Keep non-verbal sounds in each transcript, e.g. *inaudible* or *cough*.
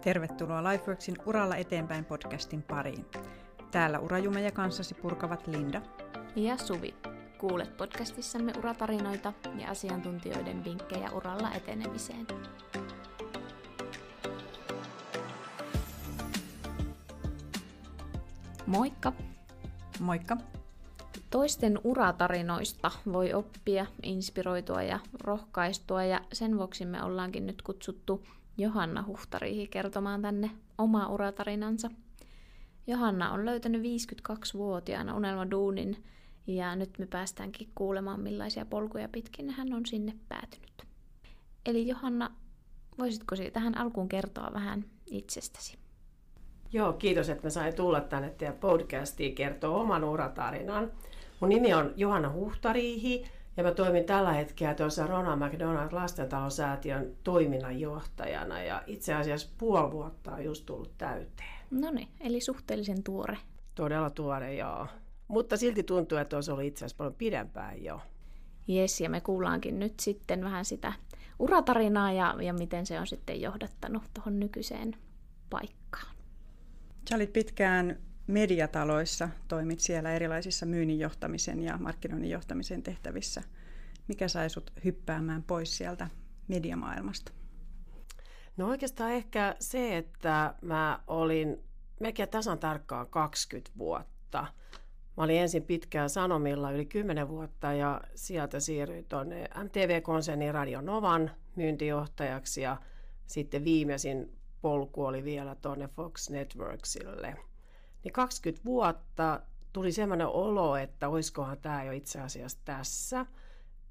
Tervetuloa Lifeworksin Uralla eteenpäin podcastin pariin. Täällä urajumeja kanssasi purkavat Linda ja Suvi. Kuulet podcastissamme uratarinoita ja asiantuntijoiden vinkkejä uralla etenemiseen. Moikka! Moikka! Toisten uratarinoista voi oppia, inspiroitua ja rohkaistua ja sen vuoksi me ollaankin nyt kutsuttu Johanna Huhtariihi kertomaan tänne omaa uratarinansa. Johanna on löytänyt 52-vuotiaana unelmaduunin ja nyt me päästäänkin kuulemaan millaisia polkuja pitkin hän on sinne päätynyt. Eli Johanna, voisitko tähän alkuun kertoa vähän itsestäsi? Joo, kiitos, että mä sain tulla tänne teidän podcastiin kertoa oman uratarinan. Mun nimi on Johanna Huhtariihi ja mä toimin tällä hetkellä tuossa Ronald McDonald lastentalosäätiön toiminnanjohtajana ja itse asiassa puoli vuotta on just tullut täyteen. No niin, eli suhteellisen tuore. Todella tuore, joo. Mutta silti tuntuu, että olisi ollut itse asiassa paljon pidempään jo. Jes, ja me kuullaankin nyt sitten vähän sitä uratarinaa ja, ja miten se on sitten johdattanut tuohon nykyiseen paikkaan. Sä olit pitkään mediataloissa, toimit siellä erilaisissa myynnin johtamisen ja markkinoinnin johtamisen tehtävissä. Mikä sai sut hyppäämään pois sieltä mediamaailmasta? No oikeastaan ehkä se, että mä olin melkein tasan tarkkaan 20 vuotta. Mä olin ensin pitkään Sanomilla yli 10 vuotta ja sieltä siirryin tuonne MTV-konsernin Radio Novan myyntijohtajaksi ja sitten viimeisin polku oli vielä tuonne Fox Networksille – niin 20 vuotta tuli semmoinen olo, että oiskohan tämä jo itse asiassa tässä.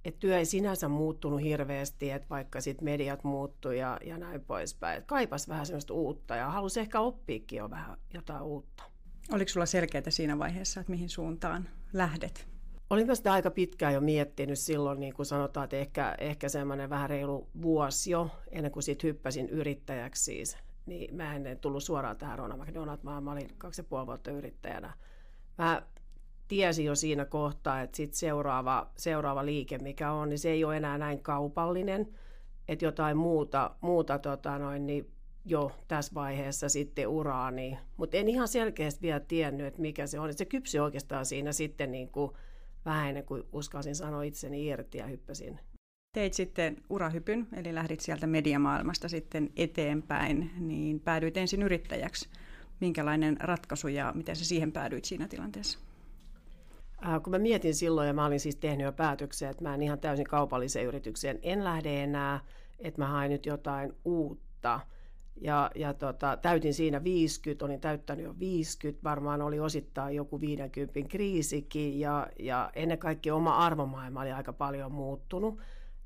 Että työ ei sinänsä muuttunut hirveästi, että vaikka sitten mediat muuttui ja, ja näin poispäin. Et kaipas vähän semmoista uutta ja halusi ehkä oppiikin jo vähän jotain uutta. Oliko sulla selkeää siinä vaiheessa, että mihin suuntaan lähdet? Olin mä sitä aika pitkään jo miettinyt silloin, niin kuin sanotaan, että ehkä, ehkä semmoinen vähän reilu vuosi jo, ennen kuin sitten hyppäsin yrittäjäksi siis niin mä en tullut suoraan tähän Ronald McDonald, vaan mä olin kaksi ja puoli vuotta yrittäjänä. Mä tiesin jo siinä kohtaa, että sit seuraava, seuraava liike, mikä on, niin se ei ole enää näin kaupallinen, että jotain muuta, muuta tota noin, niin jo tässä vaiheessa sitten uraa, niin, mutta en ihan selkeästi vielä tiennyt, että mikä se on. Se kypsy oikeastaan siinä sitten niin kuin vähän ennen kuin uskalsin sanoa itseni irti ja hyppäsin Teit sitten urahypyn, eli lähdit sieltä mediamaailmasta sitten eteenpäin, niin päädyit ensin yrittäjäksi. Minkälainen ratkaisu ja miten sä siihen päädyit siinä tilanteessa? Äh, kun mä mietin silloin, ja mä olin siis tehnyt jo päätöksiä, että mä en ihan täysin kaupalliseen yritykseen en lähde enää, että mä hain nyt jotain uutta. Ja, ja tota, täytin siinä 50, olin täyttänyt jo 50, varmaan oli osittain joku 50 kriisikin, ja, ja ennen kaikkea oma arvomaailma oli aika paljon muuttunut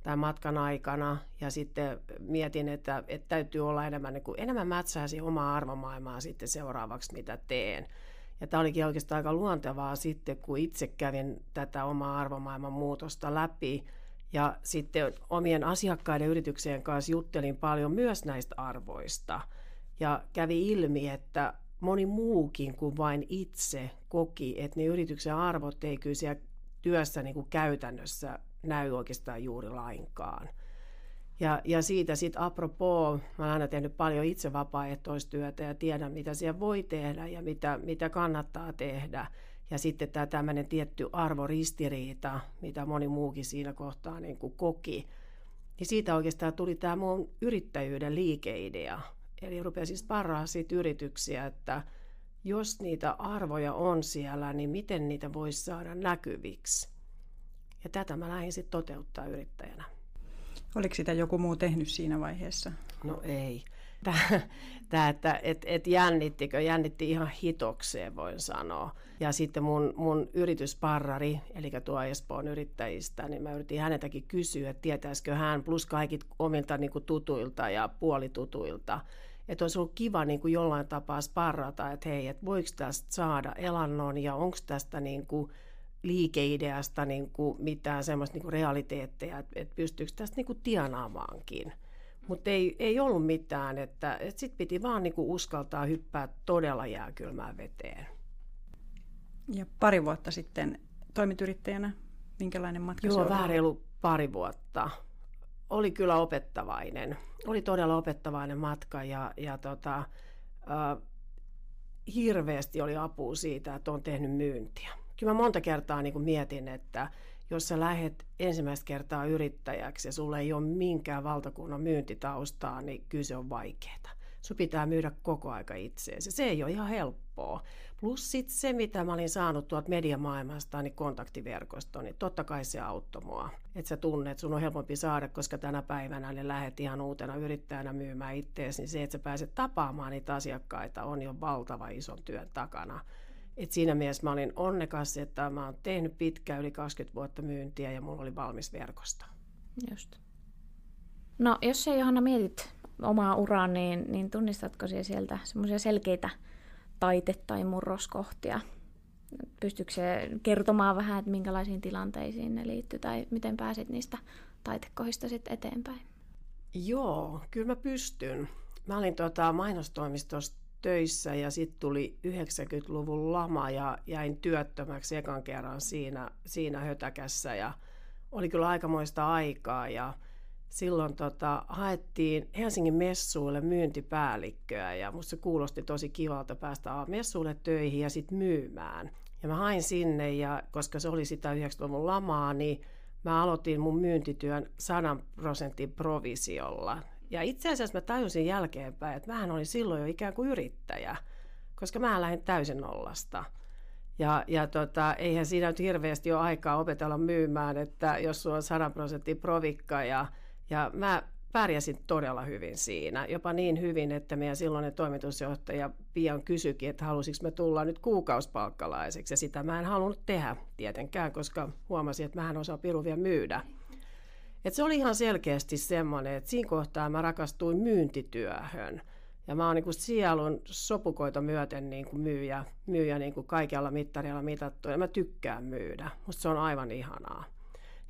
tämän matkan aikana ja sitten mietin, että, että täytyy olla enemmän, niin kuin, enemmän mätsää siihen omaa arvomaailmaa sitten seuraavaksi, mitä teen. Ja tämä olikin oikeastaan aika luontevaa sitten, kun itse kävin tätä omaa arvomaailman muutosta läpi ja sitten omien asiakkaiden yrityksien kanssa juttelin paljon myös näistä arvoista. Ja kävi ilmi, että moni muukin kuin vain itse koki, että ne yrityksen arvot ei kyllä siellä työssä niin kuin käytännössä näy oikeastaan juuri lainkaan. Ja, ja siitä sitten apropos, mä olen aina tehnyt paljon itse vapaaehtoistyötä ja tiedän, mitä siellä voi tehdä ja mitä, mitä kannattaa tehdä. Ja sitten tämä tämmöinen tietty arvoristiriita, mitä moni muukin siinä kohtaa niin kuin koki. Niin siitä oikeastaan tuli tämä mun yrittäjyyden liikeidea. Eli rupesin sparraa siitä yrityksiä, että jos niitä arvoja on siellä, niin miten niitä voisi saada näkyviksi. Ja tätä mä lähdin sitten toteuttaa yrittäjänä. Oliko sitä joku muu tehnyt siinä vaiheessa? No ei. *laughs* Tämä, että et, et jännittikö, jännitti ihan hitokseen voin sanoa. Ja sitten mun, mun yritysparrari, eli tuo Espoon yrittäjistä, niin mä yritin häneltäkin kysyä, että tietäisikö hän plus kaikit omilta niin kuin tutuilta ja puolitutuilta, että olisi ollut kiva niin kuin jollain tapaa sparrata, että hei, että voiko tästä saada elannon ja onko tästä niin kuin liikeideasta niin kuin mitään semmoista niin kuin realiteetteja, että, että pystyykö tästä niin kuin tienaamaankin. Mutta ei, ei ollut mitään, että, että sitten piti vaan niin kuin uskaltaa hyppää todella jääkylmään veteen. Ja pari vuotta sitten toimit yrittäjänä. Minkälainen matka Joo, se oli? vähän reilu pari vuotta oli kyllä opettavainen. Oli todella opettavainen matka ja, ja tota, äh, hirveästi oli apua siitä, että on tehnyt myyntiä. Kyllä mä monta kertaa niin kuin mietin, että jos sä lähet ensimmäistä kertaa yrittäjäksi ja sulla ei ole minkään valtakunnan myyntitaustaa, niin kyllä se on vaikeaa. Sun pitää myydä koko aika itseesi. Se ei ole ihan helppoa. Plus sit se, mitä mä olin saanut tuolta mediamaailmasta, niin kontaktiverkosto, niin totta kai se auttoi mua. Että sä tunnet, sun on helpompi saada, koska tänä päivänä ne lähet ihan uutena yrittäjänä myymään itteesi, niin se, että sä pääset tapaamaan niitä asiakkaita, on jo valtava ison työn takana. Et siinä mielessä mä olin onnekas, että mä oon tehnyt pitkään yli 20 vuotta myyntiä ja mulla oli valmis verkosto. Just. No, jos sä Johanna mietit omaa uraa, niin, niin tunnistatko siellä sieltä semmoisia selkeitä taite- tai murroskohtia? Pystyykö se kertomaan vähän, että minkälaisiin tilanteisiin ne liittyy tai miten pääsit niistä taitekohdista sitten eteenpäin? Joo, kyllä mä pystyn. Mä olin tota mainostoimistossa töissä ja sitten tuli 90-luvun lama ja jäin työttömäksi ekan kerran siinä, siinä hötäkässä ja oli kyllä aikamoista aikaa ja silloin tota, haettiin Helsingin messuille myyntipäällikköä ja musta se kuulosti tosi kivalta päästä messuille töihin ja sitten myymään. Ja mä hain sinne ja koska se oli sitä 90-luvun lamaa, niin mä aloitin mun myyntityön 100 prosentin provisiolla. Ja itse asiassa mä tajusin jälkeenpäin, että mähän olin silloin jo ikään kuin yrittäjä, koska mä lähdin täysin nollasta. Ja, ja tota, eihän siinä nyt hirveästi ole aikaa opetella myymään, että jos sulla on 100 prosentin provikka ja ja mä pärjäsin todella hyvin siinä, jopa niin hyvin, että meidän silloinen toimitusjohtaja pian kysyikin, että halusiko me tulla nyt kuukausipalkkalaiseksi. Ja sitä mä en halunnut tehdä tietenkään, koska huomasin, että mä en osaa piruvia myydä. Et se oli ihan selkeästi semmoinen, että siinä kohtaa mä rakastuin myyntityöhön. Ja mä oon niin sielun sopukoita myöten niin kuin myyjä, myyjä niin kuin kaikella mittareilla mitattu. Ja mä tykkään myydä. Musta se on aivan ihanaa.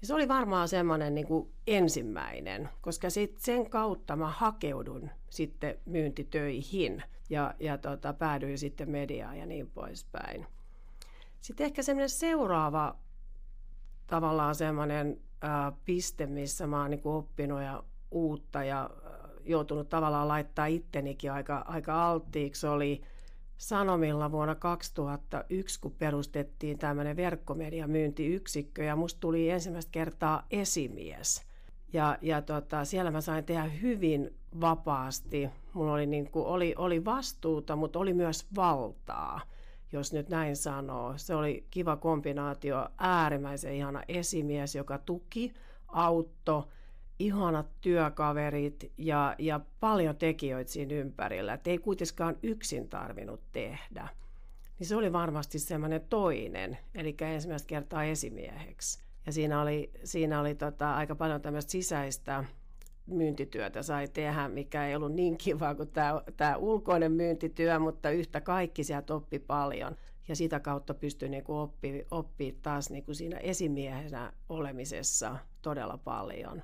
Ja se oli varmaan semmoinen niin kuin ensimmäinen, koska sit sen kautta mä hakeudun sitten myyntitöihin ja, ja tota, päädyin sitten mediaan ja niin poispäin. Sitten ehkä semmoinen seuraava tavallaan semmoinen ää, piste, missä mä oon niin oppinut ja uutta ja joutunut tavallaan laittaa ittenikin aika, aika alttiiksi, oli – Sanomilla vuonna 2001, kun perustettiin tämmöinen verkkomediamyyntiyksikkö ja musta tuli ensimmäistä kertaa esimies. Ja, ja tota, siellä mä sain tehdä hyvin vapaasti. Mulla oli, niin kuin, oli, oli vastuuta, mutta oli myös valtaa, jos nyt näin sanoo. Se oli kiva kombinaatio, äärimmäisen ihana esimies, joka tuki, auttoi ihanat työkaverit ja, ja paljon tekijöitä siinä ympärillä, että ei kuitenkaan yksin tarvinnut tehdä. Niin se oli varmasti semmoinen toinen, eli ensimmäistä kertaa esimieheksi. Ja siinä oli, siinä oli tota, aika paljon tämmöistä sisäistä myyntityötä sai tehdä, mikä ei ollut niin kiva kuin tämä, tämä ulkoinen myyntityö, mutta yhtä kaikki sieltä oppi paljon. Ja sitä kautta pystyi niin oppimaan oppi taas niin kuin siinä esimiehenä olemisessa todella paljon.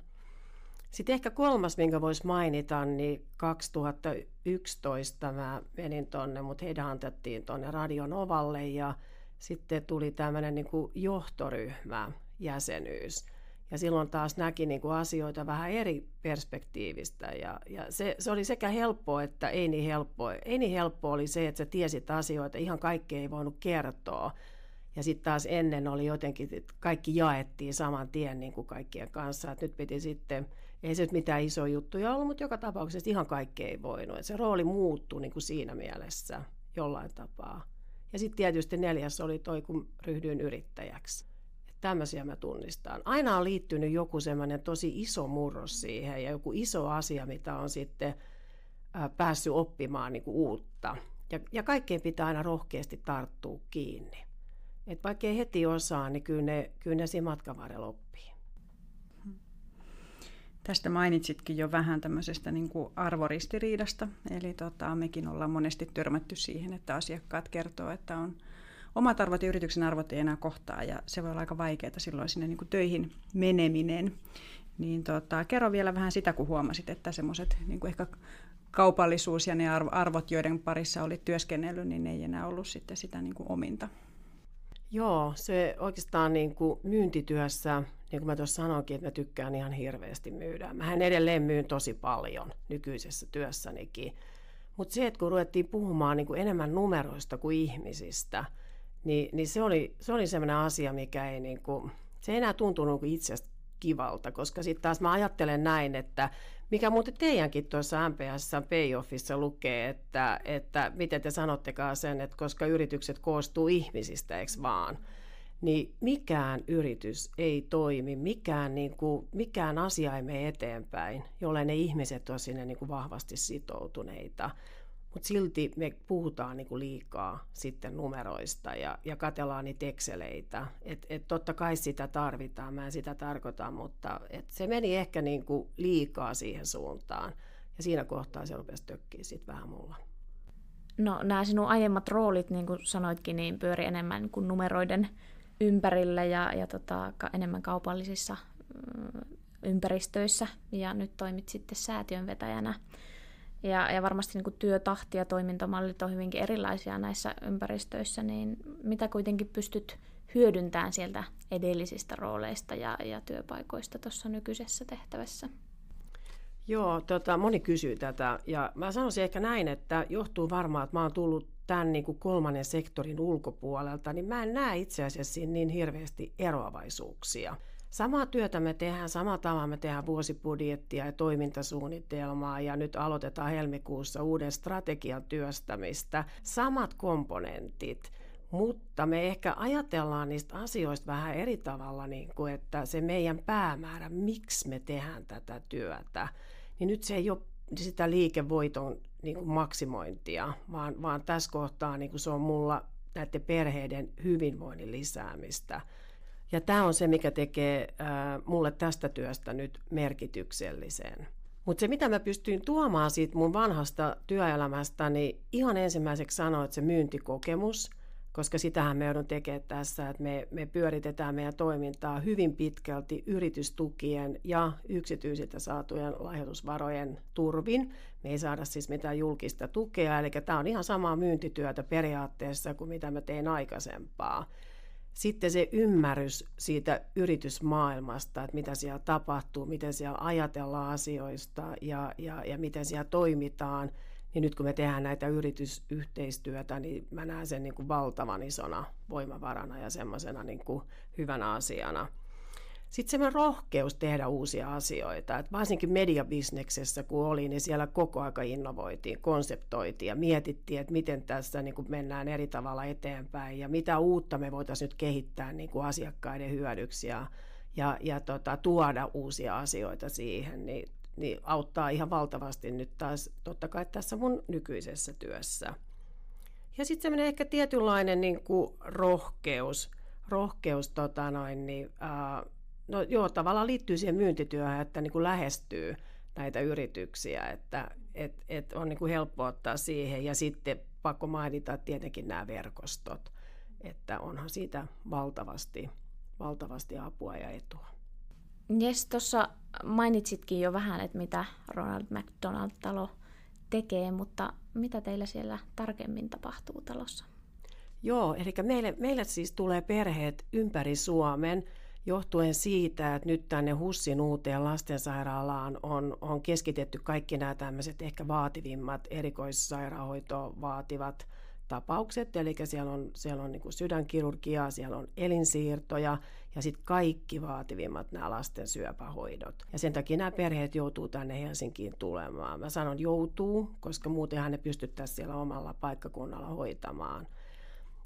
Sitten ehkä kolmas, minkä voisi mainita, niin 2011 mä menin tonne, mutta heidän antettiin tonne Radion Ovalle ja sitten tuli tämmöinen niin johtoryhmä jäsenyys. Ja silloin taas näki niin kuin asioita vähän eri perspektiivistä. Ja, ja se, se, oli sekä helppoa että ei niin helppoa. Ei niin helppoa oli se, että sä tiesit asioita, ihan kaikki ei voinut kertoa. Ja sitten taas ennen oli jotenkin, että kaikki jaettiin saman tien niin kuin kaikkien kanssa. Että nyt piti sitten ei se nyt mitään isoja juttuja ollut, mutta joka tapauksessa ihan kaikki ei voinut. Et se rooli muuttui niin kuin siinä mielessä jollain tapaa. Ja sitten tietysti neljäs oli toi, kun ryhdyin yrittäjäksi. Tämmöisiä mä tunnistan. Aina on liittynyt joku semmoinen tosi iso murros siihen ja joku iso asia, mitä on sitten päässyt oppimaan niin kuin uutta. Ja, ja kaikkeen pitää aina rohkeasti tarttua kiinni. Et vaikka ei heti osaa, niin kyllä ne, kyllä ne siinä matkan varrella oppii. Tästä mainitsitkin jo vähän tämmöisestä niin kuin arvoristiriidasta, eli tota, mekin ollaan monesti törmätty siihen, että asiakkaat kertoo, että on omat arvot ja yrityksen arvot ei enää kohtaa, ja se voi olla aika vaikeaa silloin sinne niin kuin töihin meneminen. Niin tota, kerro vielä vähän sitä, kun huomasit, että semmoiset niin ehkä kaupallisuus ja ne arvot, joiden parissa olit työskennellyt, niin ne ei enää ollut sitten sitä niin kuin ominta. Joo, se oikeastaan niin kuin myyntityössä, niin kuin mä tuossa sanoinkin, että mä tykkään ihan hirveästi myydä. Mähän edelleen myyn tosi paljon nykyisessä työssänikin. Mutta se, että kun ruvettiin puhumaan niin kuin enemmän numeroista kuin ihmisistä, niin, niin se oli, se oli sellainen asia, mikä ei, niin kuin, se ei enää tuntunut niin itsestä kivalta, koska sitten taas mä ajattelen näin, että mikä muuten teidänkin tuossa MPS Payoffissa lukee, että, että miten te sanottekaan sen, että koska yritykset koostuu ihmisistä, eikö vaan? Niin mikään yritys ei toimi, mikään, niin kuin, mikään asia ei mene eteenpäin, jolle ne ihmiset ovat sinne niin kuin vahvasti sitoutuneita. Mutta silti me puhutaan niinku liikaa sitten numeroista ja, ja katellaan niitä Exceleitä. Et, et totta kai sitä tarvitaan, mä en sitä tarkoita, mutta et se meni ehkä niinku liikaa siihen suuntaan. Ja siinä kohtaa se rupesi tökkiä sitten vähän mulla. No nämä sinun aiemmat roolit, niin kuin sanoitkin, niin pyöri enemmän kuin numeroiden ympärillä ja, ja tota, enemmän kaupallisissa mm, ympäristöissä. Ja nyt toimit sitten säätiönvetäjänä. Ja, ja varmasti niin kuin työtahti ja toimintamallit on hyvinkin erilaisia näissä ympäristöissä, niin mitä kuitenkin pystyt hyödyntämään sieltä edellisistä rooleista ja, ja työpaikoista tuossa nykyisessä tehtävässä? Joo, tota, moni kysyy tätä ja mä sanoisin ehkä näin, että johtuu varmaan, että mä oon tullut tämän niin kuin kolmannen sektorin ulkopuolelta, niin mä en näe itse asiassa niin hirveästi eroavaisuuksia. Samaa työtä me tehdään, sama tavalla me tehdään vuosibudjettia ja toimintasuunnitelmaa ja nyt aloitetaan helmikuussa uuden strategian työstämistä. Samat komponentit, mutta me ehkä ajatellaan niistä asioista vähän eri tavalla, niin kuin että se meidän päämäärä, miksi me tehdään tätä työtä, niin nyt se ei ole sitä liikevoiton niin kuin maksimointia, vaan, vaan tässä kohtaa niin kuin se on mulla näiden perheiden hyvinvoinnin lisäämistä – ja tämä on se, mikä tekee äh, mulle tästä työstä nyt merkityksellisen. Mutta se, mitä mä pystyin tuomaan siitä mun vanhasta työelämästä, niin ihan ensimmäiseksi sanoa, että se myyntikokemus, koska sitähän me joudun tekemään tässä, että me, me pyöritetään meidän toimintaa hyvin pitkälti yritystukien ja yksityisiltä saatujen lahjoitusvarojen turvin. Me ei saada siis mitään julkista tukea, eli tämä on ihan samaa myyntityötä periaatteessa kuin mitä mä tein aikaisempaa sitten se ymmärrys siitä yritysmaailmasta, että mitä siellä tapahtuu, miten siellä ajatellaan asioista ja, ja, ja miten siellä toimitaan, niin nyt kun me tehdään näitä yritysyhteistyötä, niin mä näen sen niin kuin valtavan isona voimavarana ja semmoisena niin hyvänä asiana. Sitten semmoinen rohkeus tehdä uusia asioita. Et varsinkin mediabisneksessä kun oli, niin siellä koko aika innovoitiin, konseptoitiin ja mietittiin, että miten tässä niin kuin mennään eri tavalla eteenpäin ja mitä uutta me voitaisiin nyt kehittää niin kuin asiakkaiden hyödyksi ja, ja, ja tota, tuoda uusia asioita siihen. Niin, niin auttaa ihan valtavasti nyt taas totta kai tässä mun nykyisessä työssä. Ja sitten semmoinen ehkä tietynlainen niin kuin rohkeus, rohkeus tota noin, niin, ää, No joo, tavallaan liittyy siihen myyntityöhön, että niin kuin lähestyy näitä yrityksiä, että et, et on niin kuin helppo ottaa siihen. Ja sitten pakko mainita tietenkin nämä verkostot, että onhan siitä valtavasti, valtavasti apua ja etua. Jes, tuossa mainitsitkin jo vähän, että mitä Ronald McDonald-talo tekee, mutta mitä teillä siellä tarkemmin tapahtuu talossa? Joo, eli meille, meille siis tulee perheet ympäri Suomen – johtuen siitä, että nyt tänne HUSSin uuteen lastensairaalaan on, on keskitetty kaikki nämä tämmöiset ehkä vaativimmat erikoissairaanhoitoa vaativat tapaukset, eli siellä on, siellä on niin sydänkirurgiaa, siellä on elinsiirtoja ja sitten kaikki vaativimmat nämä lasten syöpähoidot. Ja sen takia nämä perheet joutuu tänne Helsinkiin tulemaan. Mä sanon joutuu, koska muutenhan ne pystyttäisiin siellä omalla paikkakunnalla hoitamaan –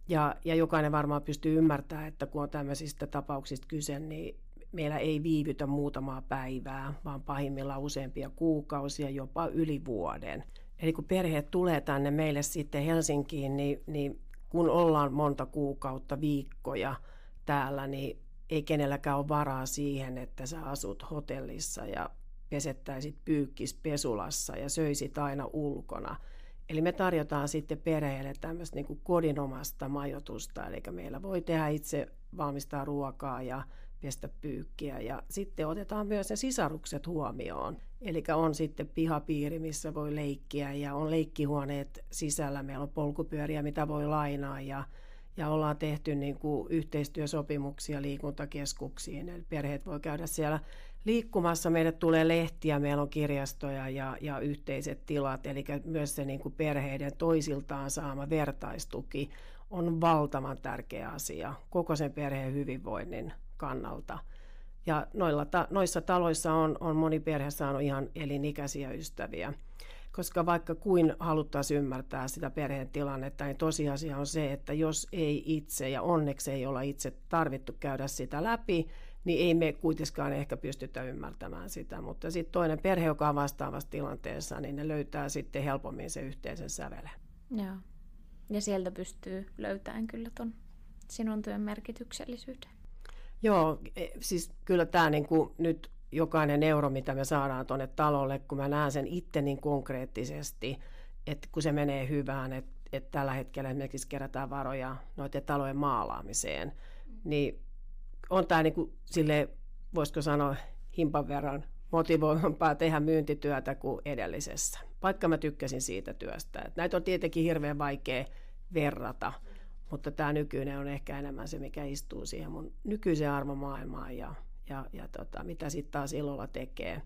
ja, ja jokainen varmaan pystyy ymmärtämään, että kun on tämmöisistä tapauksista kyse, niin meillä ei viivytä muutamaa päivää, vaan pahimmillaan useampia kuukausia, jopa yli vuoden. Eli kun perheet tulee tänne meille sitten Helsinkiin, niin, niin kun ollaan monta kuukautta, viikkoja täällä, niin ei kenelläkään ole varaa siihen, että sä asut hotellissa ja pesettäisit pyykkis pesulassa ja söisit aina ulkona – Eli me tarjotaan sitten perheelle tämmöistä niin kodinomasta majoitusta, eli meillä voi tehdä itse valmistaa ruokaa ja pestä pyykkiä ja sitten otetaan myös ne sisarukset huomioon. Eli on sitten pihapiiri, missä voi leikkiä ja on leikkihuoneet sisällä, meillä on polkupyöriä, mitä voi lainaa ja, ja ollaan tehty niin kuin yhteistyösopimuksia liikuntakeskuksiin. Eli perheet voi käydä siellä liikkumassa. Meille tulee lehtiä, meillä on kirjastoja ja, ja yhteiset tilat, eli myös se niin kuin perheiden toisiltaan saama vertaistuki on valtavan tärkeä asia koko sen perheen hyvinvoinnin kannalta. Ja noilla ta- noissa taloissa on, on moni perhe saanut ihan elinikäisiä ystäviä. Koska vaikka kuin haluttaisiin ymmärtää sitä perheen tilannetta, niin tosiasia on se, että jos ei itse, ja onneksi ei olla itse tarvittu käydä sitä läpi, niin ei me kuitenkaan ehkä pystytä ymmärtämään sitä. Mutta sitten toinen perhe, joka on vastaavassa tilanteessa, niin ne löytää sitten helpommin se yhteisen sävelen. Joo. Ja sieltä pystyy löytämään kyllä ton sinun työn merkityksellisyyden. Joo, e, siis kyllä tämä niin kuin nyt jokainen euro, mitä me saadaan tuonne talolle, kun mä näen sen itse niin konkreettisesti, että kun se menee hyvään, että, että tällä hetkellä esimerkiksi kerätään varoja noiden talojen maalaamiseen, niin on tämä niin kuin voisiko sanoa, himpan verran motivoivampaa tehdä myyntityötä kuin edellisessä, vaikka mä tykkäsin siitä työstä. Et näitä on tietenkin hirveän vaikea verrata, mutta tämä nykyinen on ehkä enemmän se, mikä istuu siihen mun nykyiseen arvomaailmaan ja, ja, ja tota, mitä sitten taas ilolla tekee.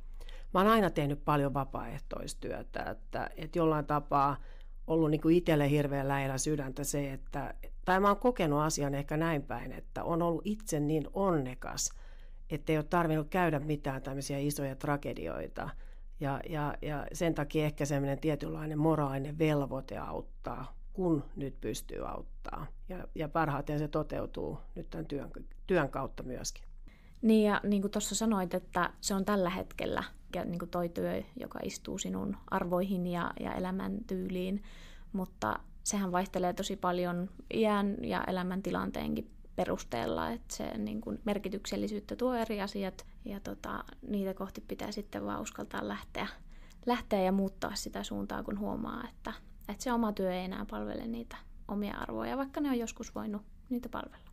Mä oon aina tehnyt paljon vapaaehtoistyötä, että, että jollain tapaa ollut niin kuin itselle hirveän lähellä sydäntä se, että, tai mä oon kokenut asian ehkä näin päin, että on ollut itse niin onnekas, että ei ole tarvinnut käydä mitään tämmöisiä isoja tragedioita. Ja, ja, ja sen takia ehkä semmoinen tietynlainen moraalinen velvoite auttaa, kun nyt pystyy auttaa. Ja, ja parhaiten se toteutuu nyt tämän työn, työn kautta myöskin. Niin ja niin kuin tuossa sanoit, että se on tällä hetkellä niin kuin toi työ, joka istuu sinun arvoihin ja, ja elämäntyyliin, mutta sehän vaihtelee tosi paljon iän ja elämäntilanteenkin perusteella, että se niin kuin merkityksellisyyttä tuo eri asiat ja tota, niitä kohti pitää sitten vaan uskaltaa lähteä, lähteä ja muuttaa sitä suuntaa, kun huomaa, että, että se oma työ ei enää palvele niitä omia arvoja, vaikka ne on joskus voinut niitä palvella.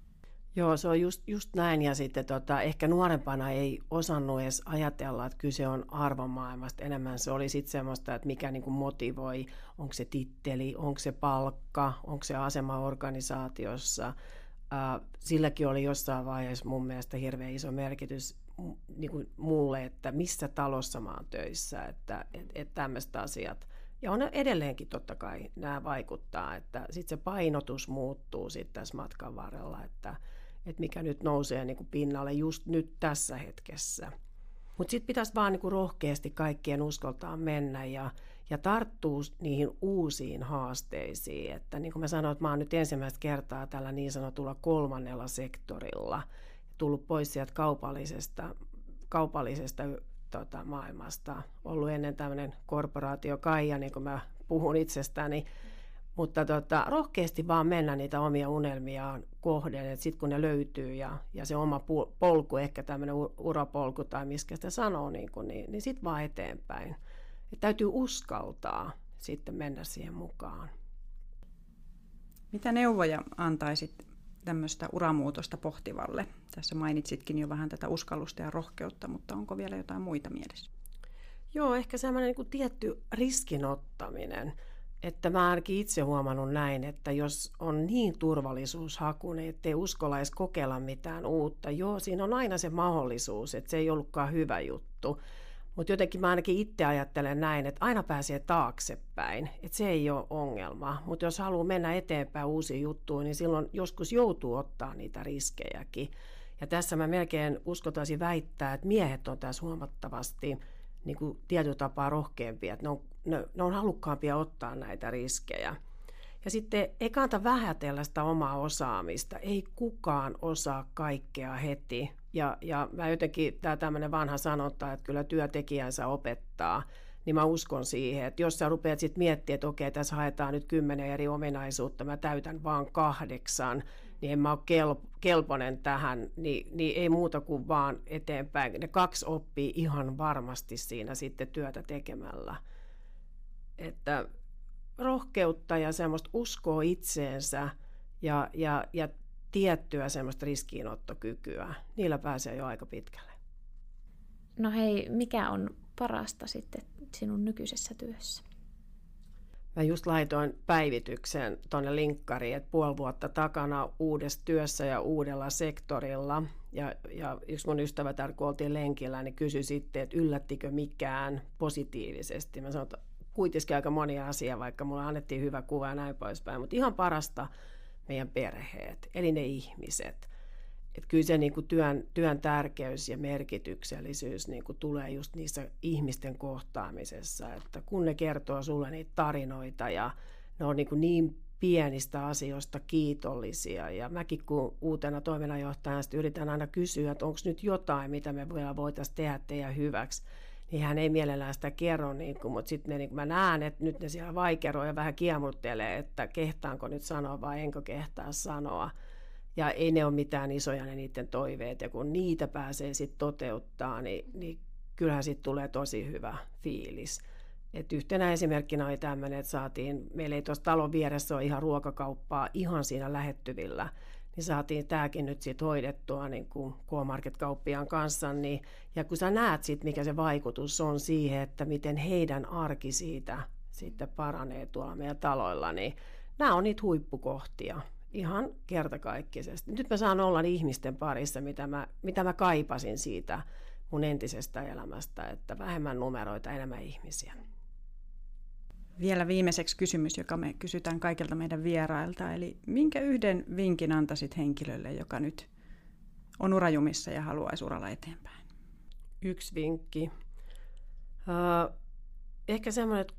Joo, se on just, just näin. Ja sitten tota, ehkä nuorempana ei osannut edes ajatella, että kyse on arvomaailmasta. Enemmän se oli sitten semmoista, että mikä niinku motivoi, onko se titteli, onko se palkka, onko se asema organisaatiossa. Silläkin oli jossain vaiheessa mun mielestä hirveän iso merkitys niin kuin mulle, että missä talossa mä oon töissä, että et, et tämmöiset asiat. Ja on edelleenkin totta kai nämä vaikuttaa, että sitten se painotus muuttuu sitten tässä matkan varrella, että että mikä nyt nousee niin kuin pinnalle just nyt tässä hetkessä. Mutta sitten pitäisi vaan niin kuin rohkeasti kaikkien uskaltaa mennä ja, ja tarttua niihin uusiin haasteisiin. Että niin kuin mä sanoin, että mä oon nyt ensimmäistä kertaa tällä niin sanotulla kolmannella sektorilla tullut pois sieltä kaupallisesta, kaupallisesta tota, maailmasta. Ollut ennen tämmöinen korporaatio Kaija, niin kuin mä puhun itsestäni, mutta tota, rohkeasti vaan mennä niitä omia unelmiaan kohden, että sitten kun ne löytyy ja, ja se oma polku, ehkä tämmöinen urapolku tai miskä sitä sanoo, niin, kuin, niin, niin sitten vaan eteenpäin. Et täytyy uskaltaa sitten mennä siihen mukaan. Mitä neuvoja antaisit tämmöistä uramuutosta pohtivalle? Tässä mainitsitkin jo vähän tätä uskallusta ja rohkeutta, mutta onko vielä jotain muita mielessä? Joo, ehkä semmoinen niin tietty riskinottaminen että mä ainakin itse huomannut näin, että jos on niin turvallisuushakuinen, ettei uskalla edes kokeilla mitään uutta, joo, siinä on aina se mahdollisuus, että se ei ollutkaan hyvä juttu. Mutta jotenkin mä ainakin itse ajattelen näin, että aina pääsee taaksepäin, että se ei ole ongelma. Mutta jos haluaa mennä eteenpäin uusiin juttuun, niin silloin joskus joutuu ottaa niitä riskejäkin. Ja tässä mä melkein uskotaisin väittää, että miehet on tässä huomattavasti niin kuin tietyllä tapaa rohkeampia, että ne on, ne, ne on halukkaampia ottaa näitä riskejä. Ja sitten ei kannata vähätellä sitä omaa osaamista. Ei kukaan osaa kaikkea heti. Ja, ja mä jotenkin, tämä tämmöinen vanha sanonta, että kyllä työtekijänsä opettaa, niin mä uskon siihen, että jos sä rupeat sitten miettimään, että okei, tässä haetaan nyt kymmenen eri ominaisuutta, mä täytän vaan kahdeksan, niin en mä ole kelp- kelpoinen tähän, niin, niin ei muuta kuin vaan eteenpäin. Ne kaksi oppii ihan varmasti siinä sitten työtä tekemällä. Että rohkeutta ja semmoista uskoa itseensä ja, ja, ja tiettyä semmoista riskiinottokykyä, niillä pääsee jo aika pitkälle. No hei, mikä on parasta sitten sinun nykyisessä työssä? Mä just laitoin päivityksen tuonne linkkariin, että puoli vuotta takana uudessa työssä ja uudella sektorilla. Ja, ja yksi mun ystävä täällä, kun oltiin lenkillä, niin kysyi sitten, että yllättikö mikään positiivisesti. Mä sanoin, että kuitenkin aika monia asia, vaikka mulle annettiin hyvä kuva ja näin poispäin. Mutta ihan parasta meidän perheet, eli ne ihmiset. Että kyllä se niin kuin työn, työn tärkeys ja merkityksellisyys niin kuin tulee just niissä ihmisten kohtaamisessa, että kun ne kertoo sulle niitä tarinoita ja ne on niin, kuin niin pienistä asioista kiitollisia. Ja mäkin kun uutena toiminnanjohtajana yritän aina kysyä, että onko nyt jotain, mitä me vielä voitaisiin tehdä teidän hyväksi niin hän ei mielellään sitä kerro, niin kuin, mutta sitten niin mä näen, että nyt ne siellä vaikeroi ja vähän kiemurtelee, että kehtaanko nyt sanoa vai enkö kehtaa sanoa. Ja ei ne ole mitään isoja ne niiden toiveet, ja kun niitä pääsee sitten toteuttaa, niin, niin kyllähän sitten tulee tosi hyvä fiilis. Et yhtenä esimerkkinä oli tämmöinen, että saatiin, meillä ei tuossa talon vieressä ole ihan ruokakauppaa ihan siinä lähettyvillä, niin saatiin tämäkin nyt sitten hoidettua niin kuin K-Market-kauppiaan kanssa. Niin, ja kun sä näet sitten, mikä se vaikutus on siihen, että miten heidän arki siitä sitten paranee tuolla meidän taloilla, niin nämä on niitä huippukohtia ihan kertakaikkisesti. Nyt mä saan olla ihmisten parissa, mitä mä, mitä mä kaipasin siitä mun entisestä elämästä, että vähemmän numeroita, enemmän ihmisiä. Vielä viimeiseksi kysymys, joka me kysytään kaikilta meidän vierailta. Eli minkä yhden vinkin antaisit henkilölle, joka nyt on urajumissa ja haluaisi uralla eteenpäin? Yksi vinkki. Uh, ehkä semmoinen, että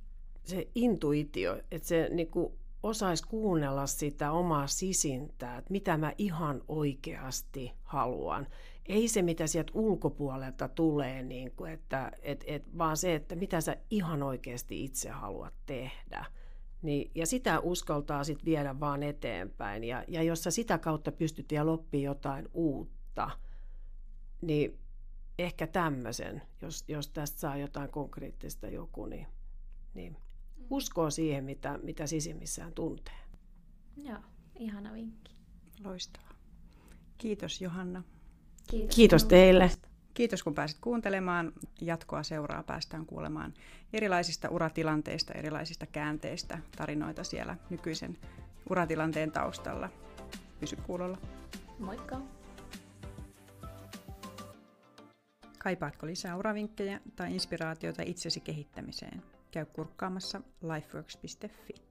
se intuitio, että se niinku osaisi kuunnella sitä omaa sisintää, että mitä mä ihan oikeasti haluan. Ei se, mitä sieltä ulkopuolelta tulee, niin kuin, että, et, et, vaan se, että mitä sä ihan oikeasti itse haluat tehdä. Niin, ja sitä uskaltaa sitten viedä vaan eteenpäin. Ja, ja jos sä sitä kautta pystyt vielä oppimaan jotain uutta, niin ehkä tämmöisen, jos, jos tästä saa jotain konkreettista joku, niin, niin uskoo siihen, mitä, mitä sisimmissään tuntee. Joo, ihana vinkki. Loistavaa. Kiitos Johanna. Kiitos, Kiitos teille. Kiitos kun pääsit kuuntelemaan. Jatkoa seuraa. Päästään kuulemaan erilaisista uratilanteista, erilaisista käänteistä, tarinoita siellä nykyisen uratilanteen taustalla. Pysy kuulolla. Moikka! Kaipaatko lisää uravinkkejä tai inspiraatiota itsesi kehittämiseen? Käy kurkkaamassa lifeworks.fi.